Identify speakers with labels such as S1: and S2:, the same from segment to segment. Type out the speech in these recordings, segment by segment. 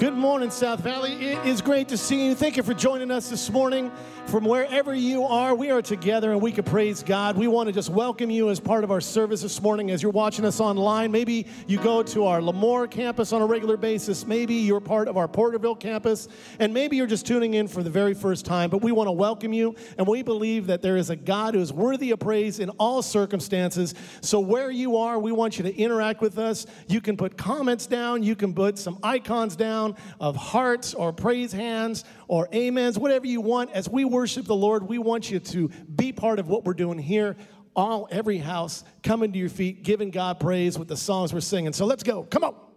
S1: Good morning, South Valley. It is great to see you. Thank you for joining us this morning. From wherever you are, we are together and we can praise God. We want to just welcome you as part of our service this morning as you're watching us online. Maybe you go to our Lemoore campus on a regular basis. Maybe you're part of our Porterville campus. And maybe you're just tuning in for the very first time. But we want to welcome you. And we believe that there is a God who is worthy of praise in all circumstances. So where you are, we want you to interact with us. You can put comments down. You can put some icons down of hearts or praise hands or amens, whatever you want. As we worship the Lord, we want you to be part of what we're doing here. All every house coming to your feet, giving God praise with the songs we're singing. So let's go. Come on.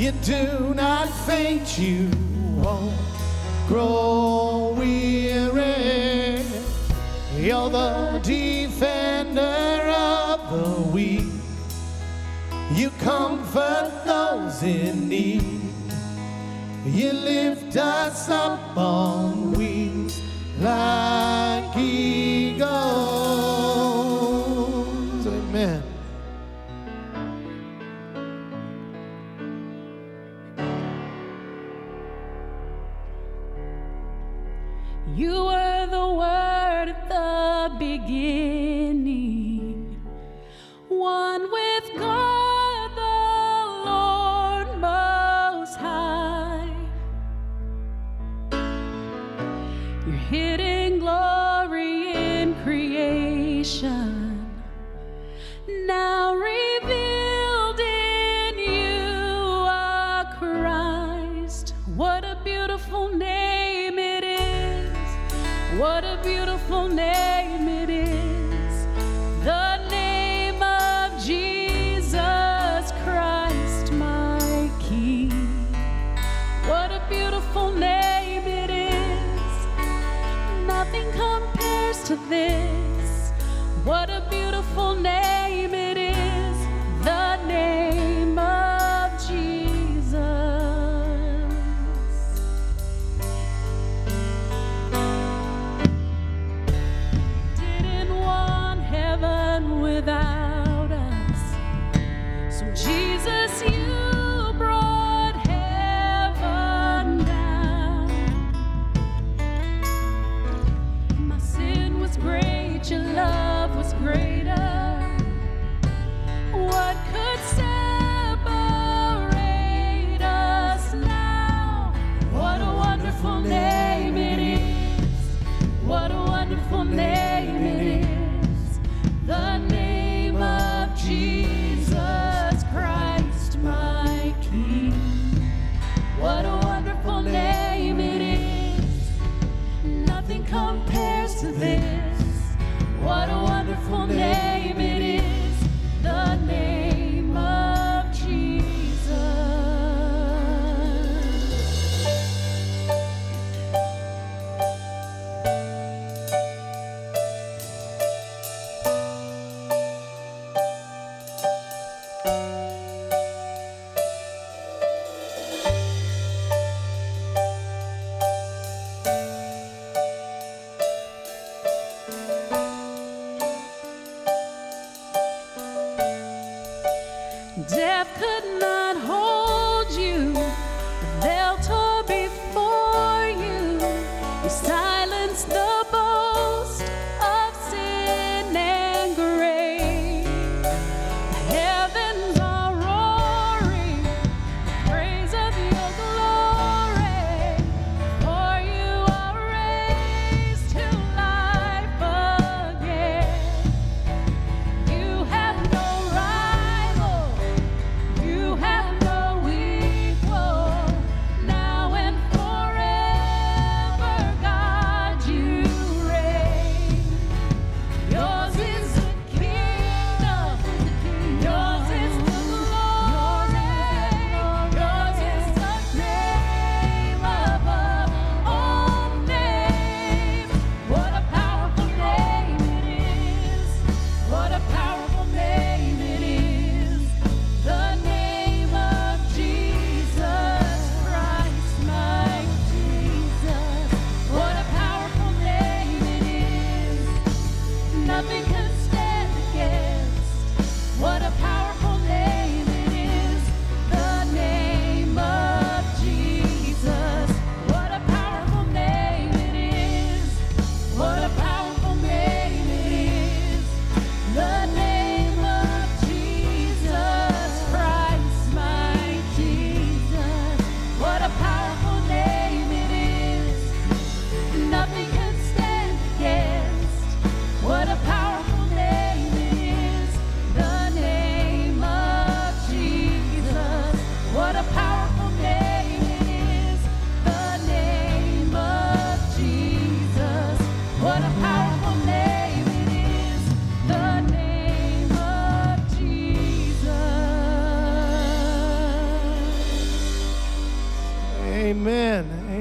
S2: You do not faint, you won't grow weary. You're the defender of the weak. You comfort those in need. You lift us up on wings like.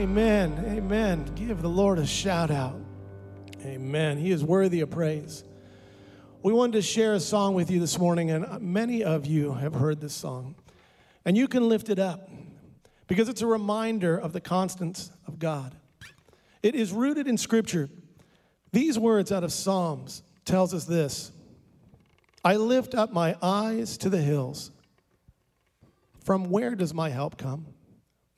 S2: Amen.
S1: Amen. Give the Lord a shout out. Amen. He is worthy of praise. We wanted to share a song with you this morning, and many of you have heard this song. And you can lift it up because it's a reminder of the constants of God. It is rooted in Scripture. These words out of Psalms tells us this I lift up my eyes to the hills. From where does my help come?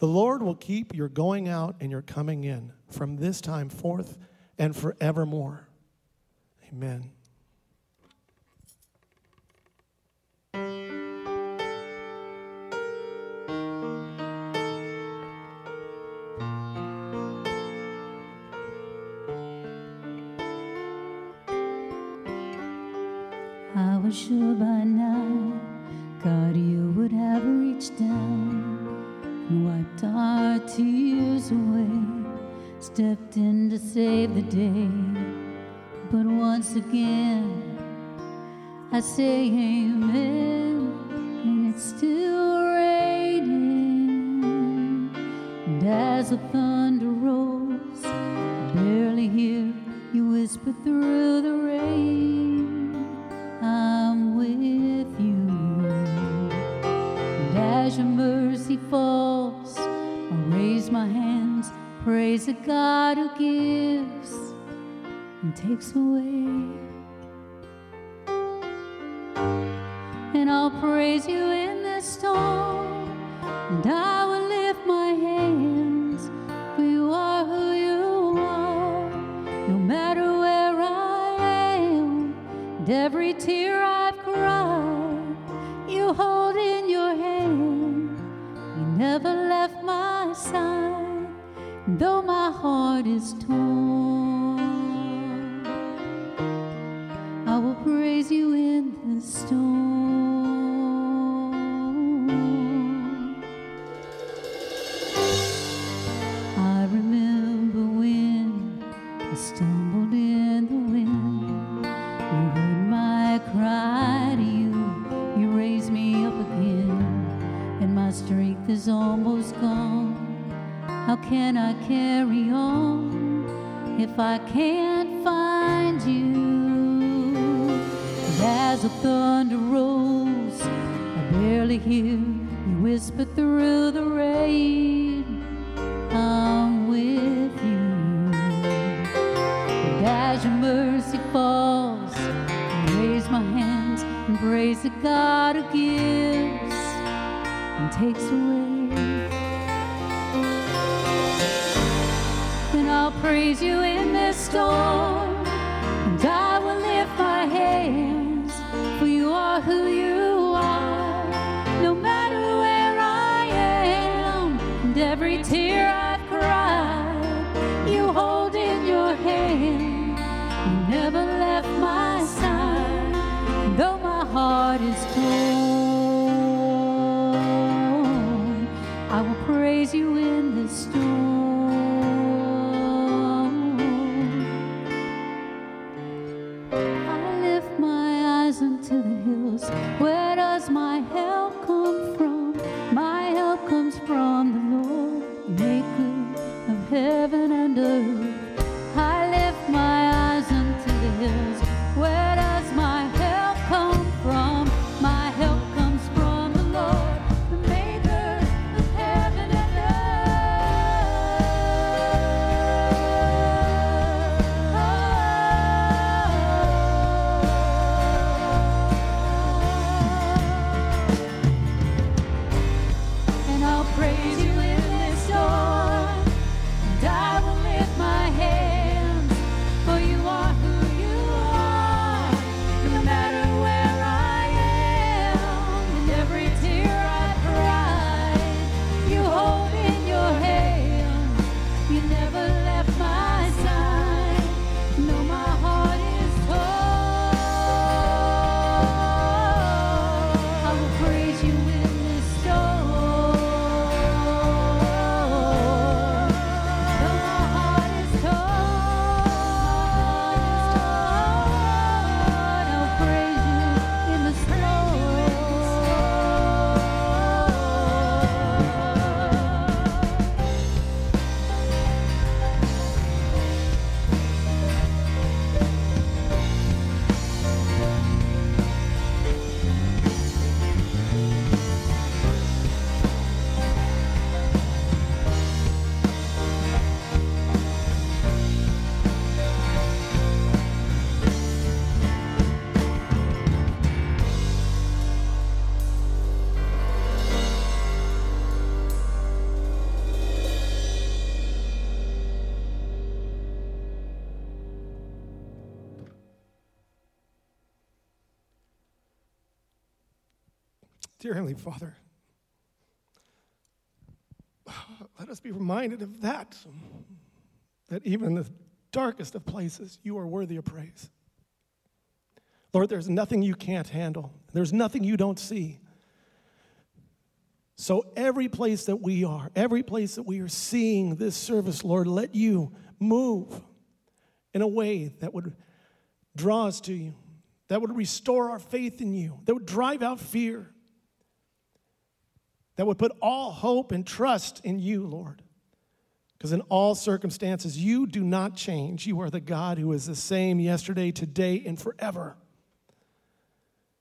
S1: The Lord will keep your going out and your coming in from this time forth and forevermore. Amen.
S2: God, stepped in to save the day. But once again, I say amen, and it's still raining. And as the thunder takes away. Can't find you? And as the thunder rolls, I barely hear you whisper through the rain. I'm with you. And as your mercy falls, I raise my hands and praise the God who gives and takes away. Praise you in this storm, and I will lift my hands, for you are who you are, no matter where I am, and every tear I've cried, you hold in your hand. You never left my side, though my heart is crazy.
S1: Dear Heavenly Father, let us be reminded of that, that even in the darkest of places, you are worthy of praise. Lord, there's nothing you can't handle, there's nothing you don't see. So, every place that we are, every place that we are seeing this service, Lord, let you move in a way that would draw us to you, that would restore our faith in you, that would drive out fear, that would put all hope and trust in you, Lord. Because in all circumstances, you do not change. You are the God who is the same yesterday, today, and forever.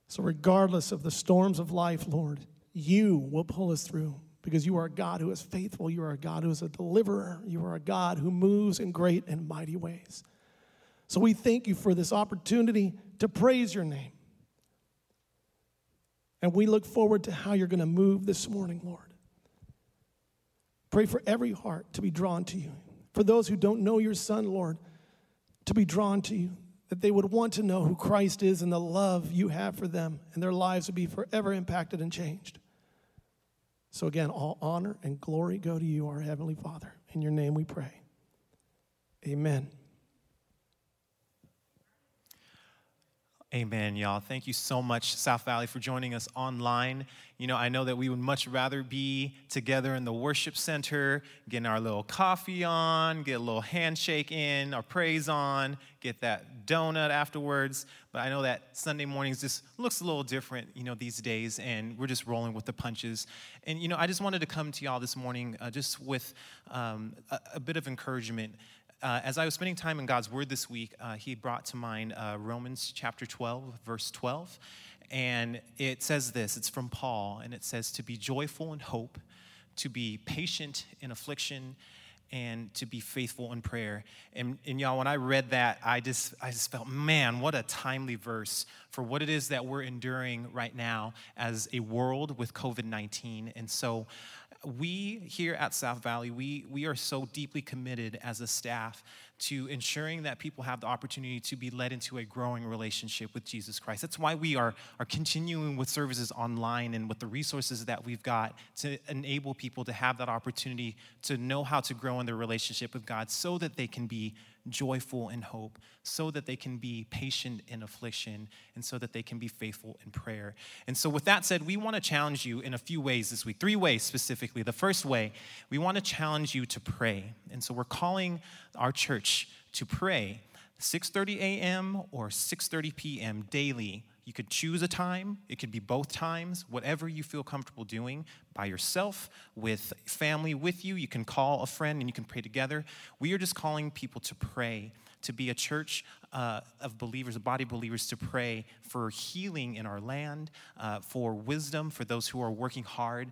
S1: So, regardless of the storms of life, Lord, you will pull us through because you are a God who is faithful. You are a God who is a deliverer. You are a God who moves in great and mighty ways. So we thank you for this opportunity to praise your name. And we look forward to how you're going to move this morning, Lord. Pray for every heart to be drawn to you. For those who don't know your Son, Lord, to be drawn to you, that they would want to know who Christ is and the love you have for them, and their lives would be forever impacted and changed. So, again, all honor and glory go to you, our Heavenly Father. In your name we pray. Amen.
S3: Amen, y'all. Thank you so much, South Valley, for joining us online. You know, I know that we would much rather be together in the worship center, getting our little coffee on, get a little handshake in, our praise on, get that donut afterwards. But I know that Sunday mornings just looks a little different, you know, these days, and we're just rolling with the punches. And, you know, I just wanted to come to y'all this morning uh, just with um, a, a bit of encouragement uh, as I was spending time in God's Word this week, uh, He brought to mind uh, Romans chapter 12, verse 12. And it says this it's from Paul, and it says, To be joyful in hope, to be patient in affliction, and to be faithful in prayer. And, and y'all, when I read that, I just, I just felt, man, what a timely verse for what it is that we're enduring right now as a world with COVID 19. And so, we here at South Valley, we, we are so deeply committed as a staff to ensuring that people have the opportunity to be led into a growing relationship with Jesus Christ. That's why we are, are continuing with services online and with the resources that we've got to enable people to have that opportunity to know how to grow in their relationship with God so that they can be joyful in hope, so that they can be patient in affliction, and so that they can be faithful in prayer. And so, with that said, we want to challenge you in a few ways this week, three ways specifically. The first way, we want to challenge you to pray. And so, we're calling our church to pray 6:30 a.m. or 6:30 p.m. daily you could choose a time, it could be both times, whatever you feel comfortable doing by yourself, with family with you. You can call a friend and you can pray together. We are just calling people to pray, to be a church uh, of believers, a body of believers, to pray for healing in our land, uh, for wisdom for those who are working hard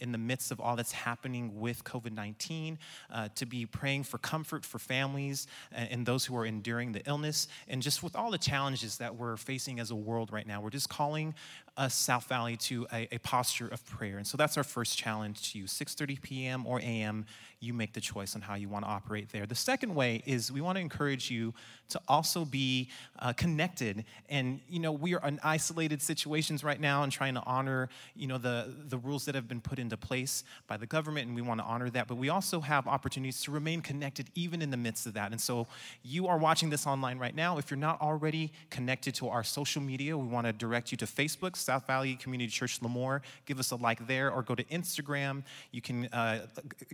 S3: in, the midst of all that's happening with COVID 19, uh, to be praying for comfort for families and, and those who are enduring the illness, and just with all the challenges that we're facing as a world right now. We're just calling us South Valley to a, a posture of prayer. And so that's our first challenge to you 6:30 p.m. or a.m. You make the choice on how you want to operate there. The second way is we want to encourage you to also be uh, connected. And you know we are in isolated situations right now and trying to honor you know the the rules that have been put into place by the government, and we want to honor that. But we also have opportunities to remain connected even in the midst of that. And so you are watching this online right now. If you're not already connected to our social media, we want to direct you to Facebook South Valley Community Church Lemoore. Give us a like there or go to Instagram. You can uh,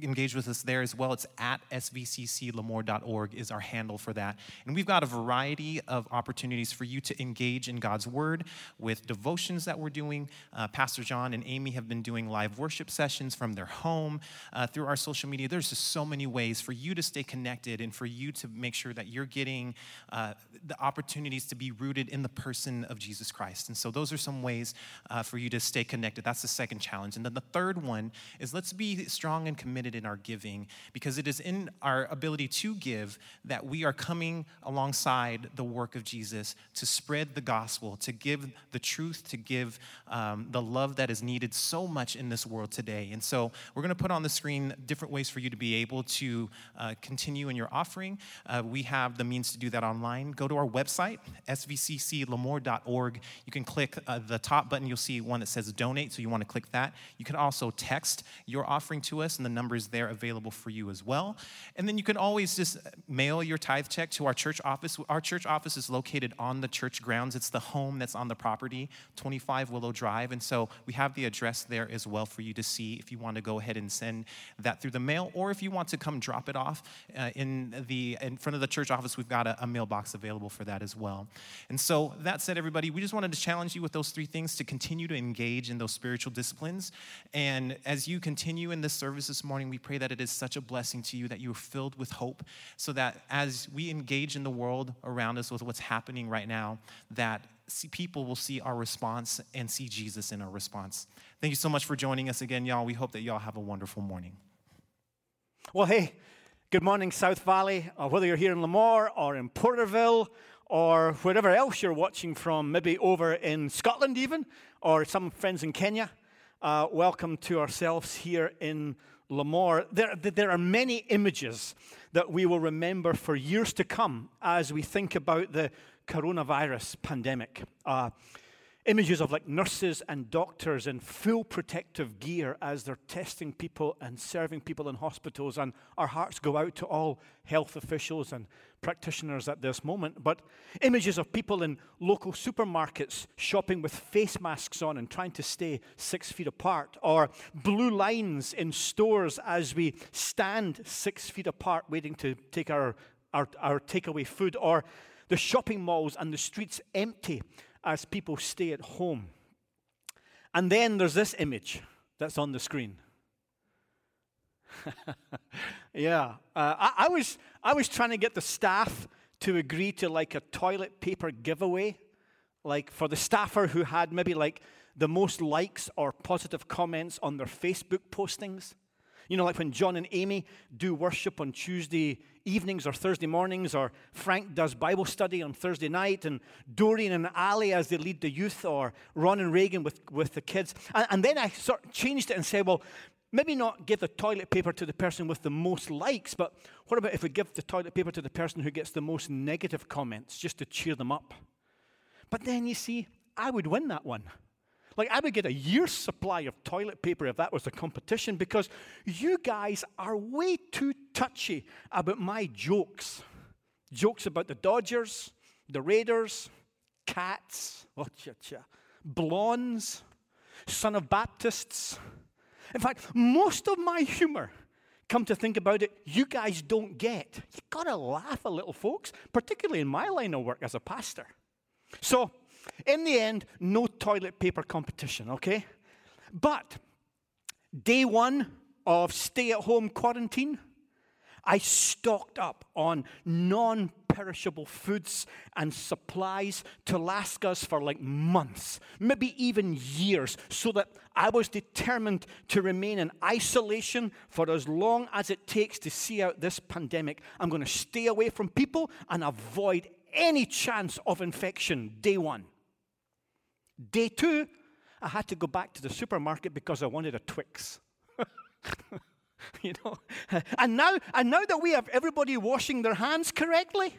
S3: engage with us there as well. It's at svcclemoore.org is our handle for that. And we've got a variety of opportunities for you to engage in God's Word with devotions that we're doing. Uh, Pastor John and Amy have been doing live worship sessions from their home uh, through our social media. There's just so many ways for you to stay connected and for you to make sure that you're getting uh, the opportunities to be rooted in the person of Jesus Christ. And so those are some ways uh, for you to stay connected. That's the second challenge. And then the third one is let's be strong and committed in our giving because it is in our ability to give that we are coming alongside the work of Jesus to spread the gospel, to give the truth, to give um, the love that is needed so much in this world today. And so we're going to put on the screen different ways for you to be able to uh, continue in your offering. Uh, we have the means to do that online. Go to our website, svcclemoore.org. You can click uh, the top button, you'll see one that says donate, so you want to click that. You can also text your offering to us, and the number is there available for you as well. And then you can always just mail your tithe check to our church office. Our church office is located on the church grounds, it's the home that's on the property, 25 Willow Drive. And so we have the address there as well for you to see if you want to go ahead and send that through the mail, or if you want to come drop it off uh, in the in front of the church office, we've got a, a mailbox available for that as well. And so that said, everybody, we just wanted to challenge you with those three things to continue to engage in those spiritual disciplines. And as you continue in this service this morning, we pray that it is such a blessing to you that you are filled with hope, so that as we engage in the world around us with what's happening right now, that people will see our response and see Jesus in our response. Thank you so much for joining us again, y'all. We hope that y'all have a wonderful morning.
S4: Well, hey, good morning, South Valley, or whether you're here in Lemoore or in Porterville or wherever else you're watching from, maybe over in Scotland even, or some friends in Kenya. Uh, welcome to ourselves here in Lemoore. There, there are many images that we will remember for years to come as we think about the coronavirus pandemic. Uh, images of like nurses and doctors in full protective gear as they're testing people and serving people in hospitals. And our hearts go out to all health officials and practitioners at this moment. But images of people in local supermarkets shopping with face masks on and trying to stay six feet apart, or blue lines in stores as we stand six feet apart waiting to take our, our, our takeaway food, or the shopping malls and the streets empty as people stay at home. And then there's this image that's on the screen. yeah, uh, I, I, was, I was trying to get the staff to agree to like a toilet paper giveaway, like for the staffer who had maybe like the most likes or positive comments on their Facebook postings. You know, like when John and Amy do worship on Tuesday evenings or Thursday mornings, or Frank does Bible study on Thursday night, and Dorian and Ali as they lead the youth, or Ron and Reagan with, with the kids. And, and then I sort of changed it and said, well, maybe not give the toilet paper to the person with the most likes, but what about if we give the toilet paper to the person who gets the most negative comments just to cheer them up? But then you see, I would win that one. Like, I would get a year's supply of toilet paper if that was a competition because you guys are way too touchy about my jokes. Jokes about the Dodgers, the Raiders, cats, oh, cha, blondes, son of Baptists. In fact, most of my humor, come to think about it, you guys don't get. You gotta laugh a little, folks, particularly in my line of work as a pastor. So, in the end, no toilet paper competition, okay? But day one of stay at home quarantine, I stocked up on non perishable foods and supplies to last us for like months, maybe even years, so that I was determined to remain in isolation for as long as it takes to see out this pandemic. I'm going to stay away from people and avoid any chance of infection day one. Day two, I had to go back to the supermarket because I wanted a Twix. you know? And now, and now that we have everybody washing their hands correctly,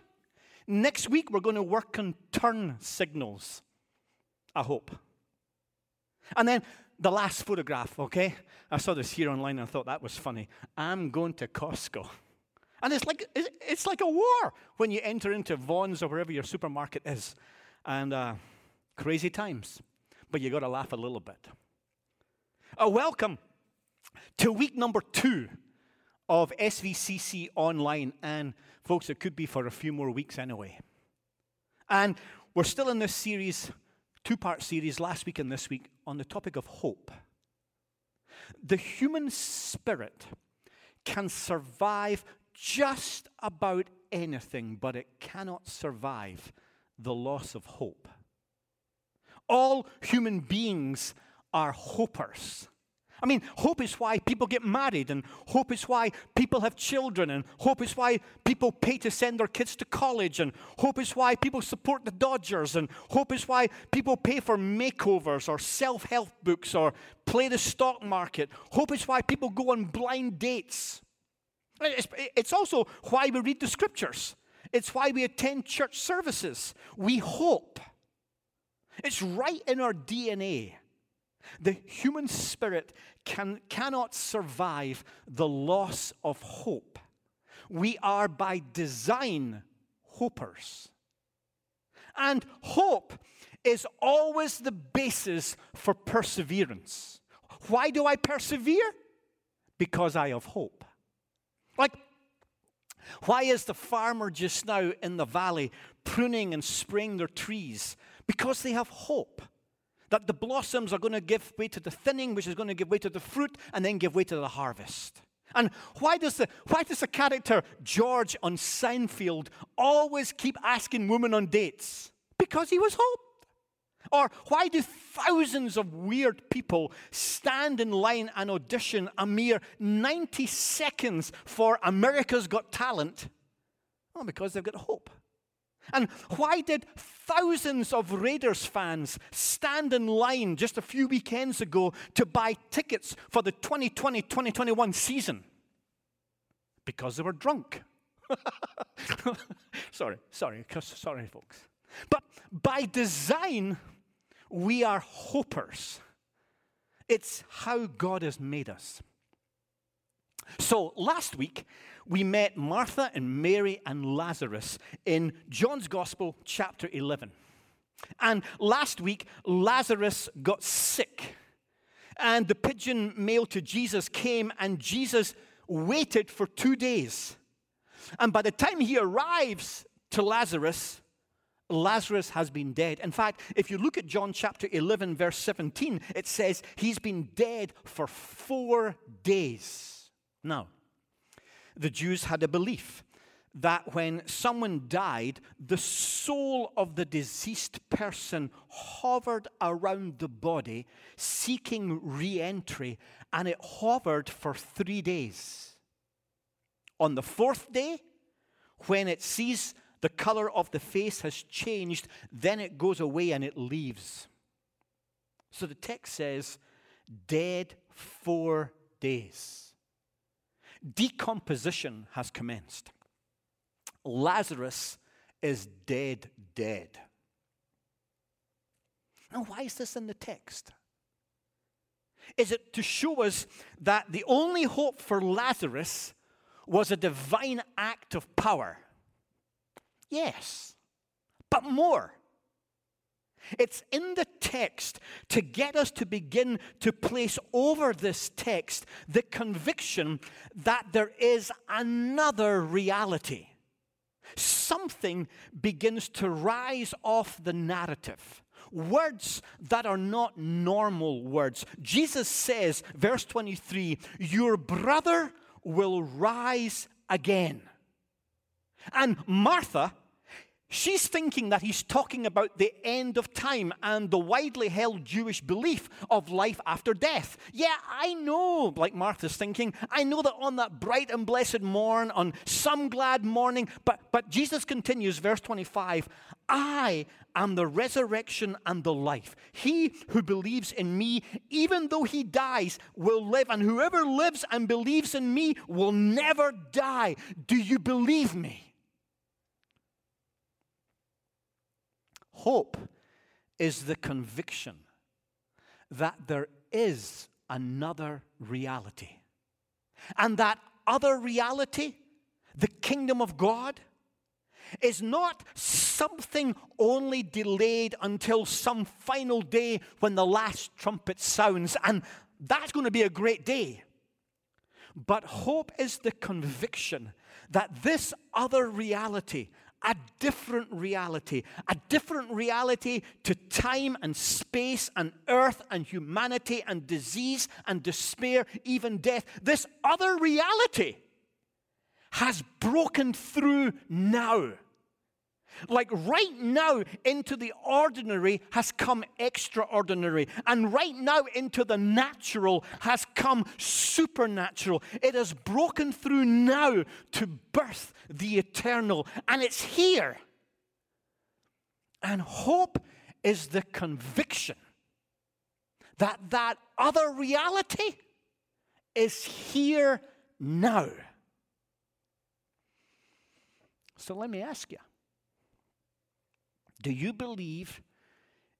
S4: next week we're going to work on turn signals. I hope. And then the last photograph, okay? I saw this here online and I thought that was funny. I'm going to Costco. And it's like, it's like a war when you enter into Vons or wherever your supermarket is. And uh, crazy times, but you got to laugh a little bit. A welcome to week number two of SVCC Online. And folks, it could be for a few more weeks anyway. And we're still in this series, two part series, last week and this week, on the topic of hope. The human spirit can survive just about anything, but it cannot survive the loss of hope. All human beings are hopers. I mean, hope is why people get married, and hope is why people have children, and hope is why people pay to send their kids to college, and hope is why people support the Dodgers, and hope is why people pay for makeovers or self help books or play the stock market. Hope is why people go on blind dates. It's, it's also why we read the scriptures, it's why we attend church services. We hope. It's right in our DNA. The human spirit can, cannot survive the loss of hope. We are by design hopers. And hope is always the basis for perseverance. Why do I persevere? Because I have hope. Like, why is the farmer just now in the valley pruning and spraying their trees? Because they have hope that the blossoms are going to give way to the thinning, which is going to give way to the fruit, and then give way to the harvest. And why does the, why does the character George on Seinfeld always keep asking women on dates? Because he was hoped. Or why do thousands of weird people stand in line and audition a mere 90 seconds for America's Got Talent? Well, because they've got hope. And why did thousands of Raiders fans stand in line just a few weekends ago to buy tickets for the 2020 2021 season? Because they were drunk. sorry, sorry, sorry, folks. But by design, we are hopers. It's how God has made us. So last week, we met Martha and Mary and Lazarus in John's Gospel, chapter 11. And last week, Lazarus got sick. And the pigeon mail to Jesus came, and Jesus waited for two days. And by the time he arrives to Lazarus, Lazarus has been dead. In fact, if you look at John chapter 11, verse 17, it says he's been dead for four days. Now, the Jews had a belief that when someone died, the soul of the deceased person hovered around the body, seeking re entry, and it hovered for three days. On the fourth day, when it sees the color of the face has changed, then it goes away and it leaves. So the text says, dead four days decomposition has commenced. Lazarus is dead, dead. Now, why is this in the text? Is it to show us that the only hope for Lazarus was a divine act of power? Yes, but more. It's in the text to get us to begin to place over this text the conviction that there is another reality. Something begins to rise off the narrative. Words that are not normal words. Jesus says, verse 23, Your brother will rise again. And Martha, She's thinking that he's talking about the end of time and the widely held Jewish belief of life after death. Yeah, I know, like Martha's thinking, I know that on that bright and blessed morn, on some glad morning, but, but Jesus continues, verse 25, I am the resurrection and the life. He who believes in me, even though he dies, will live, and whoever lives and believes in me will never die. Do you believe me? Hope is the conviction that there is another reality. And that other reality, the kingdom of God, is not something only delayed until some final day when the last trumpet sounds, and that's going to be a great day. But hope is the conviction that this other reality, a different reality, a different reality to time and space and earth and humanity and disease and despair, even death. This other reality has broken through now. Like right now, into the ordinary has come extraordinary. And right now, into the natural has come supernatural. It has broken through now to birth the eternal. And it's here. And hope is the conviction that that other reality is here now. So let me ask you do you believe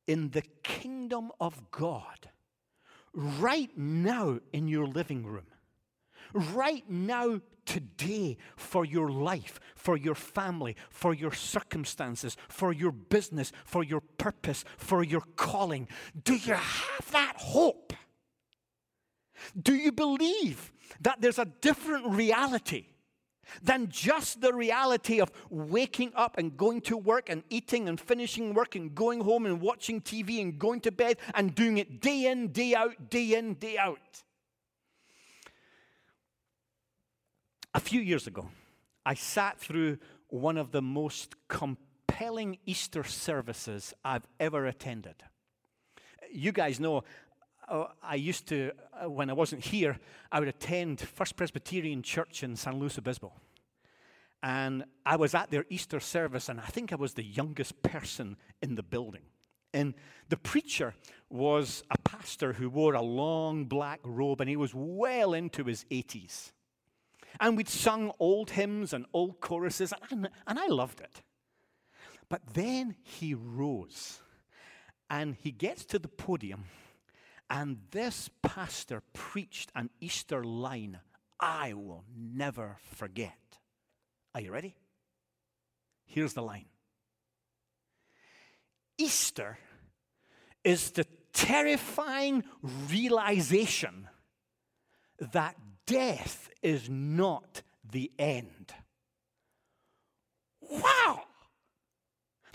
S4: in the kingdom of God right now in your living room? Right now, today, for your life, for your family, for your circumstances, for your business, for your purpose, for your calling. Do you have that hope? Do you believe that there's a different reality than just the reality of waking up and going to work and eating and finishing work and going home and watching TV and going to bed and doing it day in, day out, day in, day out? A few years ago, I sat through one of the most compelling Easter services I've ever attended. You guys know uh, I used to, uh, when I wasn't here, I would attend First Presbyterian Church in San Luis Obispo. And I was at their Easter service, and I think I was the youngest person in the building. And the preacher was a pastor who wore a long black robe, and he was well into his 80s. And we'd sung old hymns and old choruses, and, and I loved it. But then he rose, and he gets to the podium and this pastor preached an Easter line I will never forget. Are you ready? Here's the line Easter is the terrifying realization that death is not the end. Wow!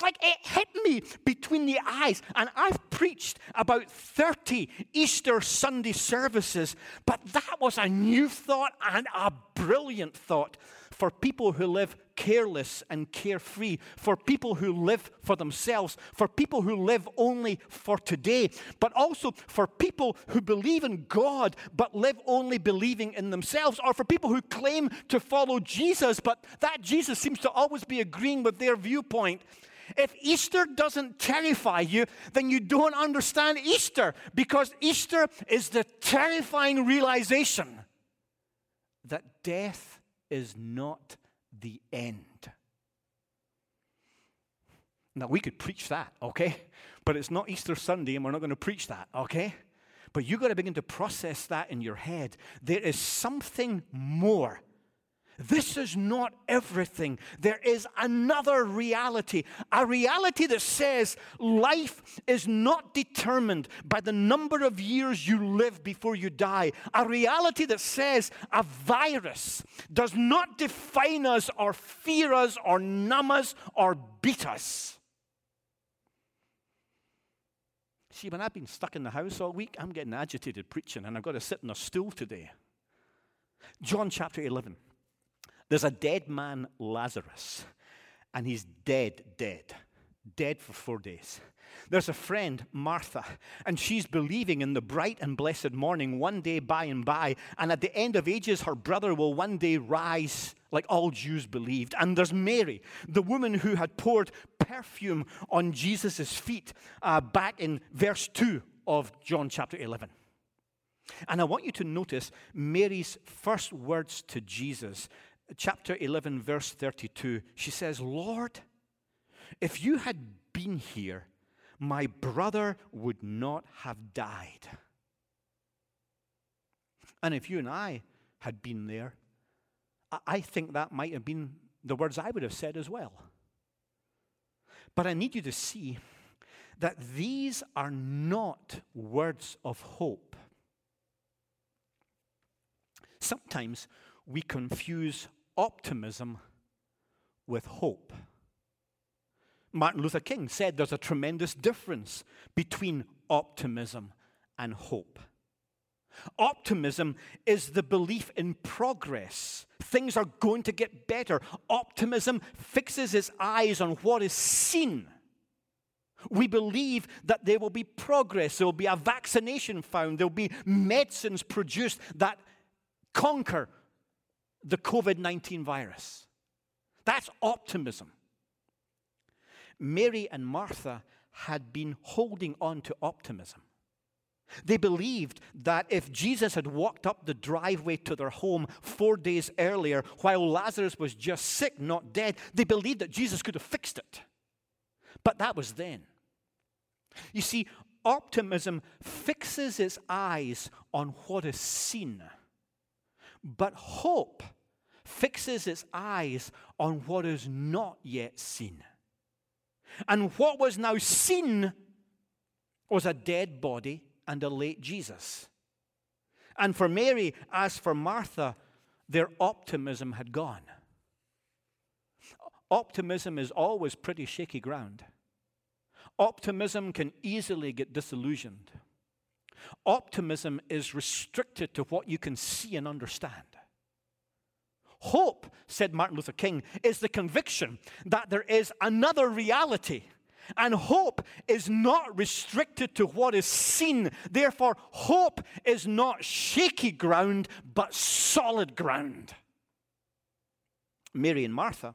S4: Like it hit me between the eyes. And I've preached about 30 Easter Sunday services, but that was a new thought and a brilliant thought for people who live careless and carefree, for people who live for themselves, for people who live only for today, but also for people who believe in God but live only believing in themselves, or for people who claim to follow Jesus, but that Jesus seems to always be agreeing with their viewpoint. If Easter doesn't terrify you, then you don't understand Easter because Easter is the terrifying realization that death is not the end. Now, we could preach that, okay? But it's not Easter Sunday, and we're not going to preach that, okay? But you've got to begin to process that in your head. There is something more this is not everything. There is another reality, a reality that says life is not determined by the number of years you live before you die. A reality that says a virus does not define us or fear us or numb us or beat us. See, when I've been stuck in the house all week, I'm getting agitated preaching, and I've got to sit on a stool today. John chapter 11. There's a dead man, Lazarus, and he's dead, dead, dead for four days. There's a friend, Martha, and she's believing in the bright and blessed morning one day by and by. And at the end of ages, her brother will one day rise like all Jews believed. And there's Mary, the woman who had poured perfume on Jesus' feet uh, back in verse 2 of John chapter 11. And I want you to notice Mary's first words to Jesus chapter 11, verse 32, she says, Lord, if you had been here, my brother would not have died. And if you and I had been there, I think that might have been the words I would have said as well. But I need you to see that these are not words of hope. Sometimes we confuse optimism with hope. Martin Luther King said there's a tremendous difference between optimism and hope. Optimism is the belief in progress. Things are going to get better. Optimism fixes its eyes on what is seen. We believe that there will be progress, there will be a vaccination found, there will be medicines produced that conquer the COVID 19 virus. That's optimism. Mary and Martha had been holding on to optimism. They believed that if Jesus had walked up the driveway to their home four days earlier while Lazarus was just sick, not dead, they believed that Jesus could have fixed it. But that was then. You see, optimism fixes its eyes on what is seen, but hope fixes its eyes on what is not yet seen. And what was now seen was a dead body and a late Jesus. And for Mary, as for Martha, their optimism had gone. Optimism is always pretty shaky ground. Optimism can easily get disillusioned. Optimism is restricted to what you can see and understand. Hope, said Martin Luther King, is the conviction that there is another reality. And hope is not restricted to what is seen. Therefore, hope is not shaky ground, but solid ground. Mary and Martha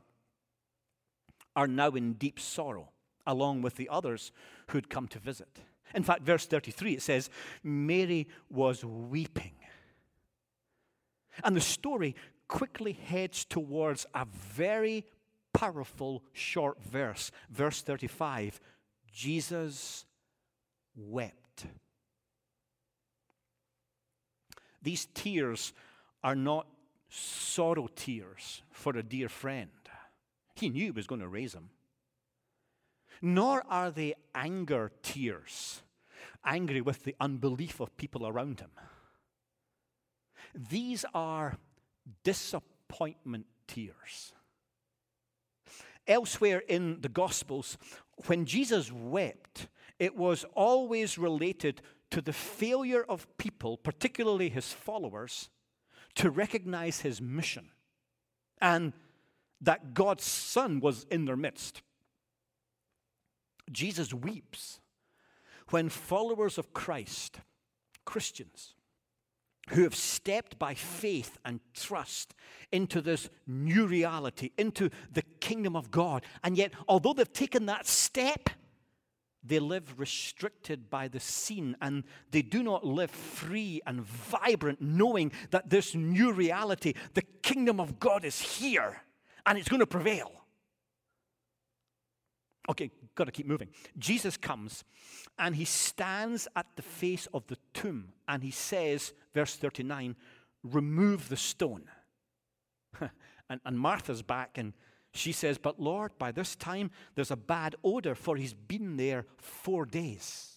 S4: are now in deep sorrow, along with the others who'd come to visit. In fact, verse 33, it says, Mary was weeping. And the story quickly heads towards a very powerful short verse. Verse 35 Jesus wept. These tears are not sorrow tears for a dear friend. He knew he was going to raise him. Nor are they anger tears, angry with the unbelief of people around him. These are disappointment tears. Elsewhere in the Gospels, when Jesus wept, it was always related to the failure of people, particularly his followers, to recognize his mission and that God's Son was in their midst. Jesus weeps when followers of Christ, Christians, who have stepped by faith and trust into this new reality, into the kingdom of God. And yet, although they've taken that step, they live restricted by the scene and they do not live free and vibrant, knowing that this new reality, the kingdom of God, is here and it's going to prevail. Okay, got to keep moving. Jesus comes and he stands at the face of the tomb and he says, verse 39, remove the stone. and, and Martha's back and she says, But Lord, by this time there's a bad odor, for he's been there four days.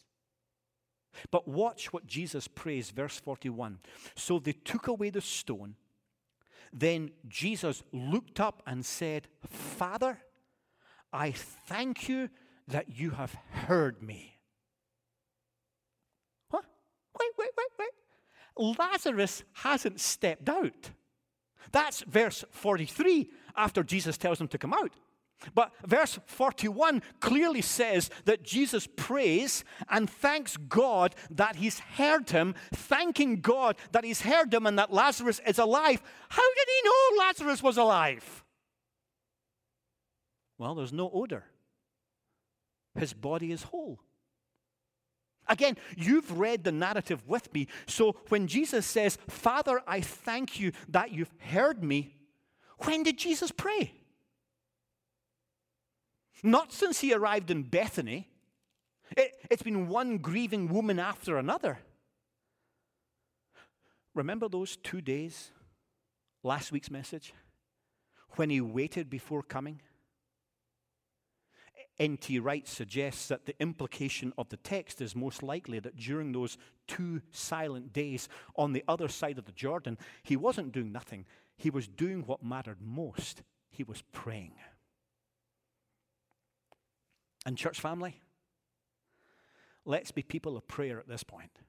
S4: But watch what Jesus prays, verse 41. So they took away the stone. Then Jesus looked up and said, Father, I thank you that you have heard me. What? Wait, wait, wait, wait. Lazarus hasn't stepped out. That's verse 43 after Jesus tells him to come out. But verse 41 clearly says that Jesus prays and thanks God that he's heard him, thanking God that he's heard him and that Lazarus is alive. How did he know Lazarus was alive? Well, there's no odor. His body is whole. Again, you've read the narrative with me. So when Jesus says, Father, I thank you that you've heard me, when did Jesus pray? Not since he arrived in Bethany. It, has been one grieving woman after another. Remember those two days, last week's message, when he waited before coming? N.T. Wright suggests that the implication of the text is most likely that during those two silent days on the other side of the Jordan, he wasn't doing nothing. He was doing what mattered most. He was praying. And, church family, let's be people of prayer at this point.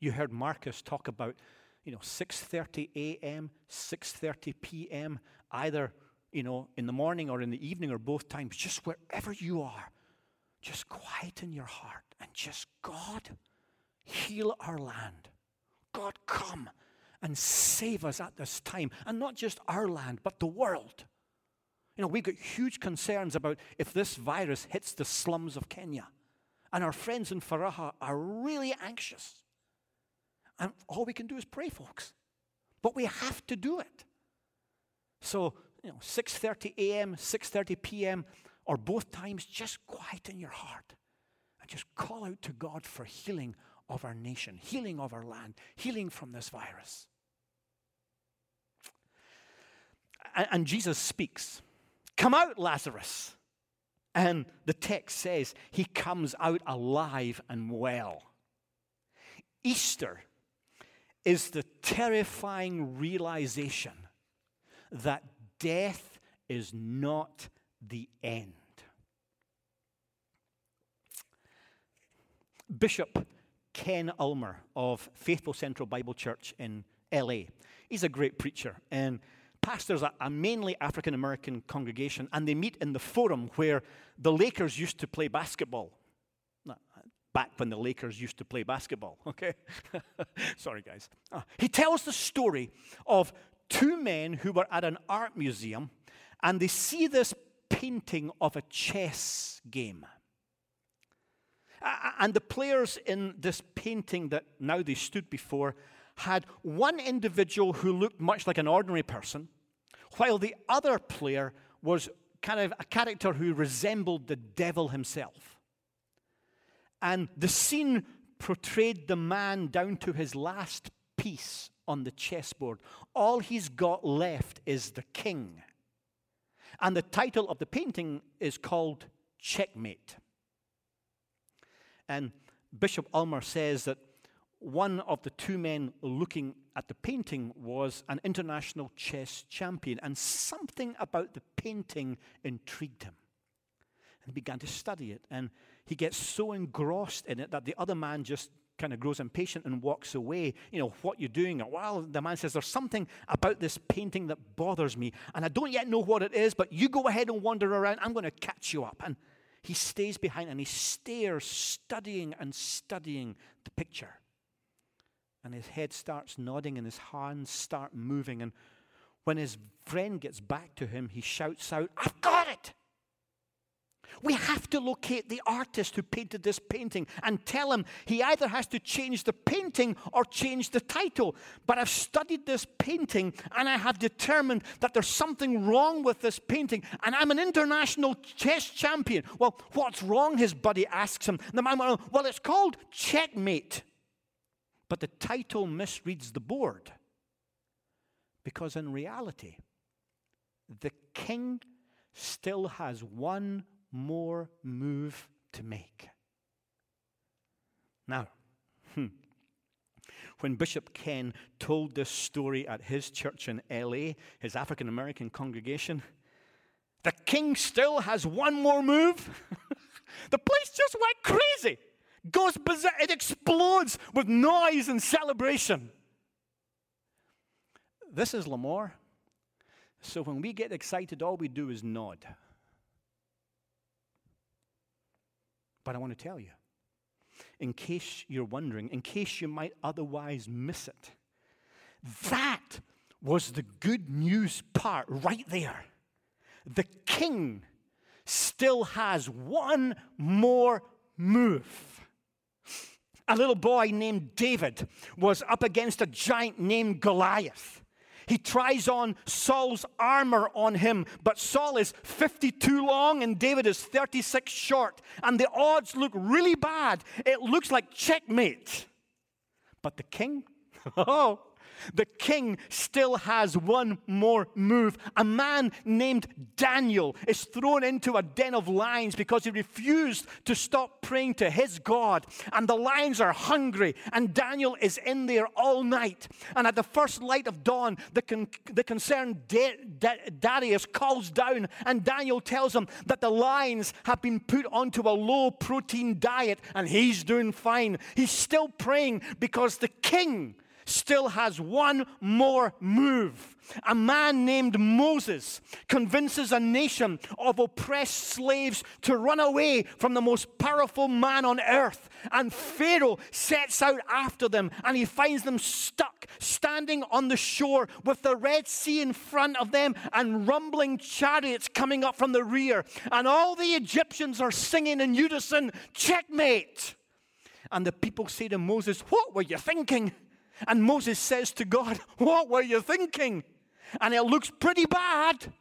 S4: You heard Marcus talk about, you know, 6:30 a.m., 6:30 p.m., either, you know, in the morning or in the evening or both times, just wherever you are, just quieten your heart and just God, heal our land. God, come and save us at this time. And not just our land, but the world. You know, we've got huge concerns about if this virus hits the slums of Kenya. And our friends in Faraha are really anxious. And all we can do is pray, folks. But we have to do it. So, you know, 6:30 a.m., 6:30 p.m., or both times, just quieten your heart and just call out to God for healing of our nation, healing of our land, healing from this virus. And Jesus speaks, Come out, Lazarus. And the text says he comes out alive and well. Easter is the terrifying realization that death is not the end. Bishop Ken Ulmer of Faithful Central Bible Church in LA. He's a great preacher and pastors a, mainly African American congregation, and they meet in the forum where the Lakers used to play basketball. Back when the Lakers used to play basketball, okay? Sorry, guys. Uh, he tells the story of two men who were at an art museum and they see this painting of a chess game. And the players in this painting that now they stood before had one individual who looked much like an ordinary person, while the other player was kind of a character who resembled the devil himself. And the scene portrayed the man down to his last piece on the chessboard. All he's got left is the king. And the title of the painting is called Checkmate. And Bishop Ulmer says that one of the two men looking at the painting was an international chess champion, and something about the painting intrigued him. And he began to study it, and he gets so engrossed in it that the other man just kind of grows impatient and walks away. You know, what you're doing? Well, the man says, There's something about this painting that bothers me, and I don't yet know what it is, but you go ahead and wander around. I'm going to catch you up. And he stays behind and he stares, studying and studying the picture. And his head starts nodding and his hands start moving. And when his friend gets back to him, he shouts out, I've got it! We have to locate the artist who painted this painting and tell him he either has to change the painting or change the title. But I've studied this painting and I have determined that there's something wrong with this painting, and I'm an international chess champion. Well, what's wrong? His buddy asks him. The man went, Well, it's called Checkmate. But the title misreads the board. Because in reality, the king still has one more move to make. Now, hmm, when Bishop Ken told this story at his church in LA, his African American congregation, the king still has one more move. the place just went crazy, goes berserk, it explodes with noise and celebration. This is Lemoore. So when we get excited, all we do is nod. But I want to tell you, in case you're wondering, in case you might otherwise miss it, that was the good news part right there. The king still has one more move. A little boy named David was up against a giant named Goliath. He tries on Saul's armor on him, but Saul is 52 long and David is 36 short, and the odds look really bad. It looks like checkmate. But the king, oh, The king still has one more move. A man named Daniel is thrown into a den of lions because he refused to stop praying to his God. And the lions are hungry, and Daniel is in there all night. And at the first light of dawn, the, con- the concerned da- da- Darius calls down, and Daniel tells him that the lions have been put onto a low protein diet, and he's doing fine. He's still praying because the king still has one more move. A man named Moses convinces a nation of oppressed slaves to run away from the most powerful man on earth. And Pharaoh sets out after them and he finds them stuck, standing on the shore with the Red Sea in front of them and rumbling chariots coming up from the rear. And all the Egyptians are singing in unison, Checkmate! And the people say to Moses, What were you thinking? And Moses says to God, What were you thinking? And it looks pretty bad.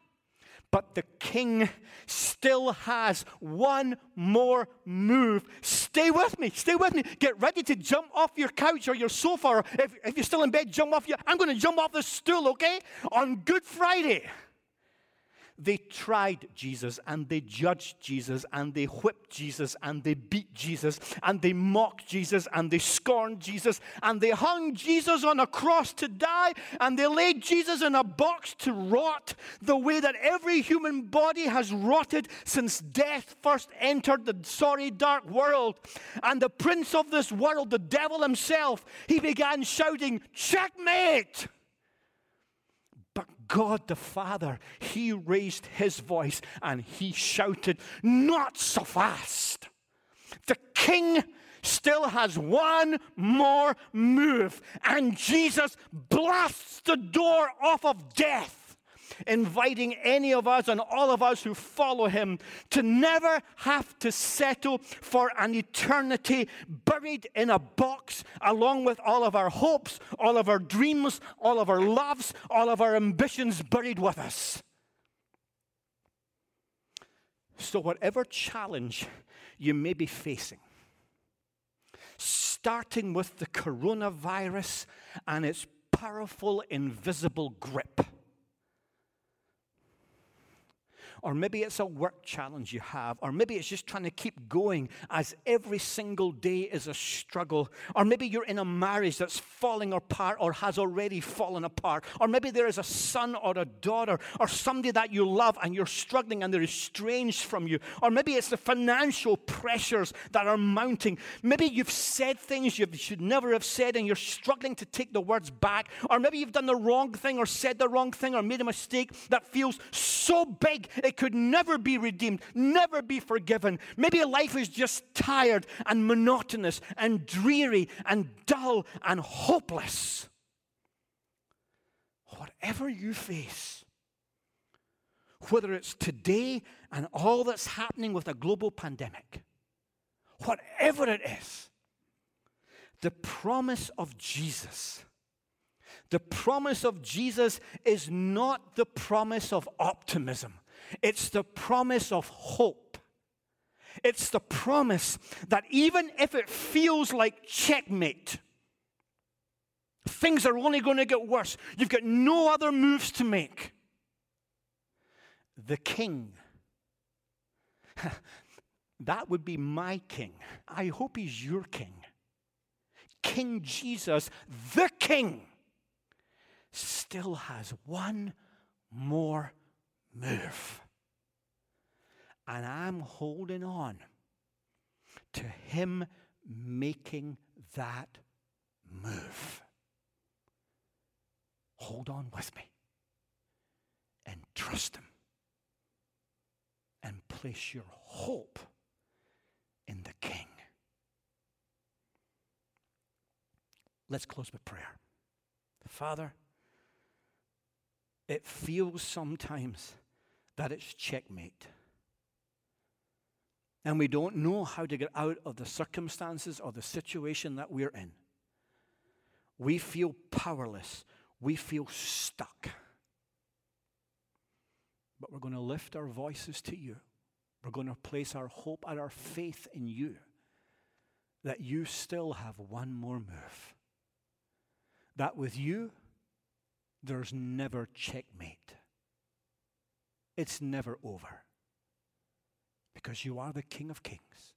S4: But the king still has one more move. Stay with me. Stay with me. Get ready to jump off your couch or your sofa. Or if, if you're still in bed, jump off your. I'm going to jump off the stool, okay? On Good Friday. They tried Jesus and they judged Jesus and they whipped Jesus and they beat Jesus and they mocked Jesus and they scorned Jesus and they hung Jesus on a cross to die and they laid Jesus in a box to rot the way that every human body has rotted since death first entered the sorry dark world. And the prince of this world, the devil himself, he began shouting, Checkmate! But God the Father, He raised His voice and He shouted, Not so fast. The King still has one more move, and Jesus blasts the door off of death inviting any of us and all of us who follow him to never have to settle for an eternity buried in a box along with all of our hopes, all of our dreams, all of our loves, all of our ambitions buried with us. So, whatever challenge you may be facing, starting with the coronavirus and its powerful invisible grip or maybe it's a work challenge you have, or maybe it's just trying to keep going as every single day is a struggle, or maybe you're in a marriage that's falling apart or has already fallen apart, or maybe there is a son or a daughter or somebody that you love and you're struggling and they're estranged from you, or maybe it's the financial pressures that are mounting. Maybe you've said things you should never have said and you're struggling to take the words back, or maybe you've done the wrong thing or said the wrong thing or made a mistake that feels so big it could never be redeemed, never be forgiven. Maybe life is just tired and monotonous and dreary and dull and hopeless. Whatever you face, whether it's today and all that's happening with a global pandemic, whatever it is, the promise of Jesus. The promise of Jesus is not the promise of optimism. It's the promise of hope. It's the promise that even if it feels like checkmate, things are only going to get worse, you've got no other moves to make. The king, that would be my king. I hope he's your king. King Jesus, the king, still has one more move. And I'm holding on to Him making that move. Hold on with me and trust Him and place your hope in the King. Let's close with prayer. Father, it feels sometimes that it's checkmate. And we don't know how to get out of the circumstances or the situation that we're in. We feel powerless. We feel stuck. But we're going to lift our voices to you. We're going to place our hope and our faith in you that you still have one more move. That with you, there's never checkmate. It's never over. Because you are the King of Kings,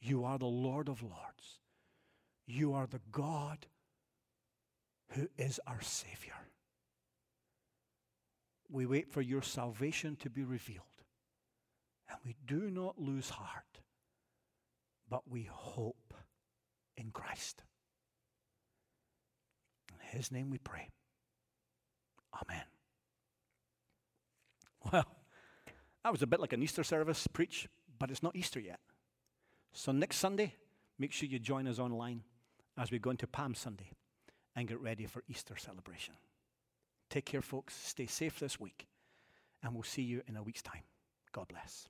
S4: you are the Lord of Lords, you are the God who is our Savior. We wait for your salvation to be revealed. And we do not lose heart, but we hope in Christ. In His name we pray. Amen. Well, that was a bit like an Easter service preach, but it's not Easter yet. So next Sunday, make sure you join us online as we go into Palm Sunday and get ready for Easter celebration. Take care, folks. Stay safe this week, and we'll see you in a week's time. God bless.